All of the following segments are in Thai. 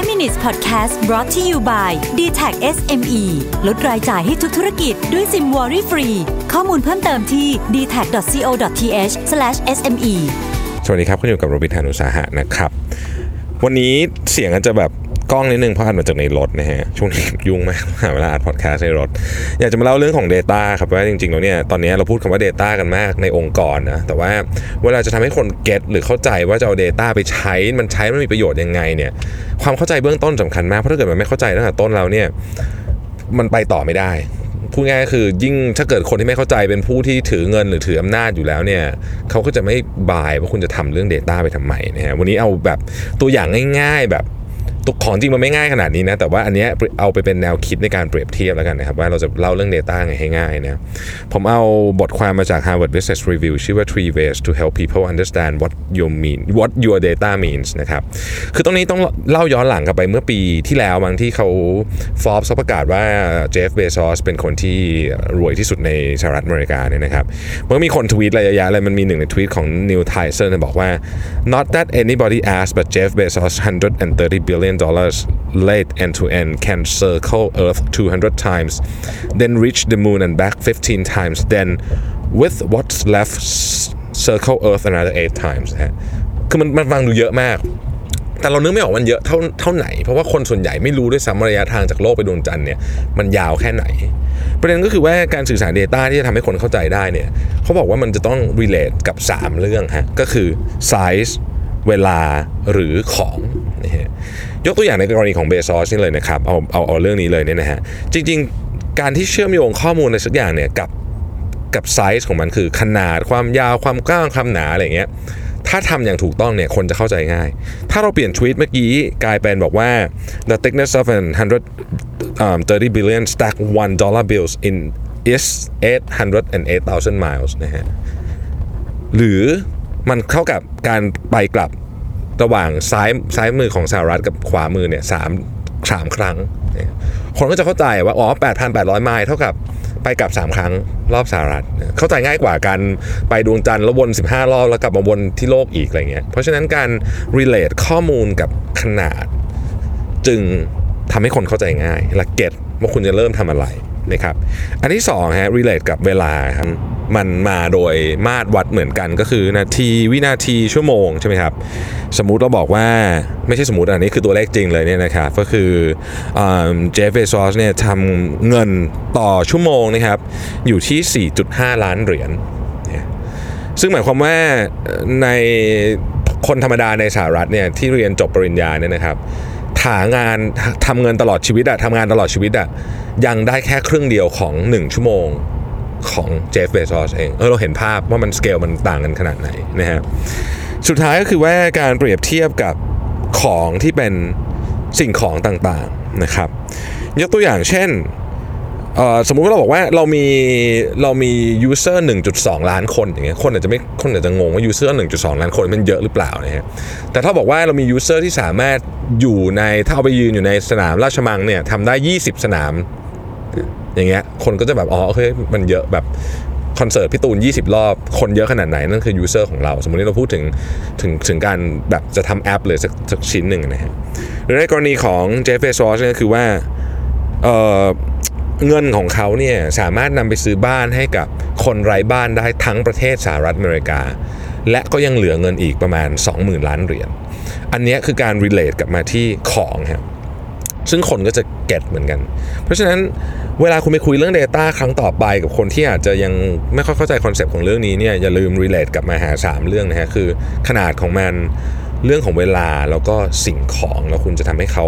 5 minutes podcast brought to you by d t a c SME ลดรายจ่ายให้ทุกธุรกิจด้วยซิมวอรี่ฟรี ข้อมูลเพิ่มเติมที่ d t a c c o t h s m e สวัสดีครับคุณอยู่กับโรบิทานุสาหะนะครับ วันนี้เสียงอาจจะแบบ กล้องนิดนึงเพราะอัดมาจากในรถนะฮะช่วงนี้ยุ่งมากหาเวลาอัดพอดแคสต์ในรถ อยากจะมาเล่าเรื่องของ Data ครับว่าจริงๆแล้วเนี่ยตอนนี้เราพูดคำว่า Data กันมากในองค์กรนะแต่ว่าเวลาจะทำให้คนเก็ตหรือเข้าใจว่าจะเอา Data ไปใช้มันใช้มันมีประโยชน์ยังไงเนี่ยความเข้าใจเบื้องต้นสำคัญมากเพราะถ้าเกิดมันไม่เข้าใจตั้งแต่ต้นแล้วเนี่ยมันไปต่อไม่ได้พูดง่ายคือยิ่งถ้าเกิดคนที่ไม่เข้าใจเป็นผู้ที่ถือเงินหรือถืออำนาจอยู่แล้วเนี่ยเขาก็จะไม่บายว่าคุณจะทำเรื่อง Data ไปทำไมนะฮะวันนี้เอาแบบตัวอย่างง่าย ๆ แบบ ตัวของจริงมันไม่ง่ายขนาดนี้นะ แต่ว่าอันเนี้ยเอาไปเป็นแนวคิดในการเปรียบเทียบแล้วกันนะครับ ว่าเราจะเล่าเรื่อง Data ไงให้ง่ายนะผมเอาบทความมาจาก Harvard Business Review ชื่อว่า Three Ways to Help People Understand What You Mean What Your Data Means นะครับคือตรงนี้ต้องเล่าย้อนหลังกลับไปเมื่อปีที่แล้วบางที่เขา Forbes ประกาศว่าเจฟเบซอสเป็นคนที่รวยที่สุดในสหรัฐอเมริกาเนี่ยนะครับเมันก็มีคนทวีตอะยะแยะเลยมันมีหนึ่งในทวีตของ Neil Tyson บอกว่า not that anybody asked but Jeff Bezos 130 billion dollars late end to end can circle Earth 200 times then reach the moon and back 15 times then with what's left circle Earth another 8 times ฮะคือมันมันฟังดูเยอะมาก แต่เรานึกไม่ออกมันเยอะเท่าเท่าไหน เพราะว่าคนส่วนใหญ่ไม่รู้ด้วยซ้ำระยะทางจากโลกไปดวงจันทร์เนี่ยมันยาวแค่ไหน ประเด็นก็คือว่าการสื่อสาร Data ที่จะทำให้คนเข้าใจได้เนี่ยเขาบอกว่ามันจะต้อง relate กับ 3 เรื่องฮะก็คือ size เวลาหรือของ นะฮะยกตัวอย่างในกรณีของเบซอสนี่เลยนะครับเอาเอาเอาเรื่องนี้เลยเนี่ยนะฮะจริง ๆ การที่เชื่อมโยงข้อมูลอะไรสักอย่างเนี่ยกับกับไซส์ของมันคือขนาดความยาวความกว้างความหนาอะไรเงี้ยถ้าทำอย่างถูกต้องเนี่ยคนจะเข้าใจง่าย ถ้าเราเปลี่ยนทวีตเมื่อกี้กลายเป็นบอกว่า the thickness of an 130 billion stack one dollar bills in is 808,000 miles นะฮะ หรือมันเข้ากับการไปกลับ ระหว่างซ้ายซ้ายมือของสหรัฐกับขวามือเนี่ยสามสามครั้ง คนก็จะเข้าใจว่าอ๋อ 8,800 ไมล์เท่ากับไปกลับ 3 ครั้งรอบสหรัฐ เข้าใจง่ายกว่าการไปดวงจันทร์แล้ววน 15 รอบแล้วกลับมาวนที่โลกอีกอะไรเงี้ย เพราะฉะนั้นการ relate ข้อมูลกับขนาด จึงทำให้คนเข้าใจง่ายและเก็ตว่าคุณจะเริ่มทำอะไรนะครับ อันที่2ฮะ relate กับเวลาครับ มันมาโดยมาตรวัดเหมือนกันก็คือนาทีวินาทีชั่วโมงใช่ไหมครับ สมมุติเราบอกว่าไม่ใช่สมมติอันนี้คือตัวเลขจริงเลยเนี่ยนะครับก็คือเจฟเฟซอสเนี่ยทำเงินต่อชั่วโมงนะครับอยู่ที่ 4.5 ล้านเหรียญซึ่งหมายความว่าในคนธรรมดาในสหรัฐเนี่ยที่เรียนจบปริญญาเนี่ยนะครับหางานทำเงินตลอดชีวิตอะทำงานตลอดชีวิตอะยังได้แค่ครึ่งเดียวของ 1 ชั่วโมง ของเจฟเบซอสเองเออเราเห็นภาพว่ามันสเกลมันต่างกันขนาดไหนนะฮะสุดท้ายก็คือว่าการเปรียบเทียบกับของที่เป็นสิ่งของต่างๆนะครับ ยกตัวอย่างเช่นสมมุติว่าเราบอกว่าเรามีเรามี user 1.2 ล้านคนอย่างเงี้ยคนอาจจะไม่คนอาจจะงงว่า user 1.2 ล้านคนมันเยอะหรือเปล่านะฮะแต่ถ้าบอกว่าเรามี user ที่สามารถอยู่ในถ้าเอาไปยืนอยู่ในสนามราชมังฯ เนี่ยทำได้ 20 สนาม อย่างเงี้ยคนก็จะแบบอ๋อโอเคมันเยอะแบบคอนเสิร์ตพี่ตูน 20 รอบ คนเยอะขนาดไหน นั่นคือ user ของเรา สมมติเราพูดถึงถึงถึงการแบบจะทำแอปเลยสักสักชิ้นหนึ่งนะฮะหรือในกรณีของเจฟฟ์ เบซอสเนี่ยคือว่าเออเงินของเขาเนี่ยสามารถนำไปซื้อบ้านให้กับคนไร้บ้านได้ทั้งประเทศสหรัฐอเมริกา และก็ยังเหลือเงินอีกประมาณ 20,000 ล้านเหรียญอันนี้คือการ relate กลับมาที่ของครับ ซึ่งคนก็จะ get เหมือนกัน เพราะฉะนั้นเวลาคุณไปคุยเรื่อง Data ครั้งต่อไปกับคนที่อาจจะยังไม่ค่อยเข้าใจคอนเซปต์ของเรื่องนี้เนี่ยอย่าลืม relate กลับมาหา 3 เรื่องนะฮะคือขนาดของมันเรื่องของเวลาแล้วก็สิ่งของแล้วคุณจะทำให้เขา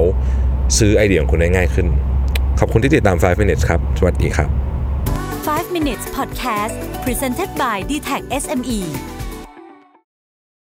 ซื้อไอเดียของคุณได้ง่ายขึ้น ขอบคุณที่ติดตาม 5 minutes ครับ สวัสดีครับ 5 minutes podcast presented by d t a c SME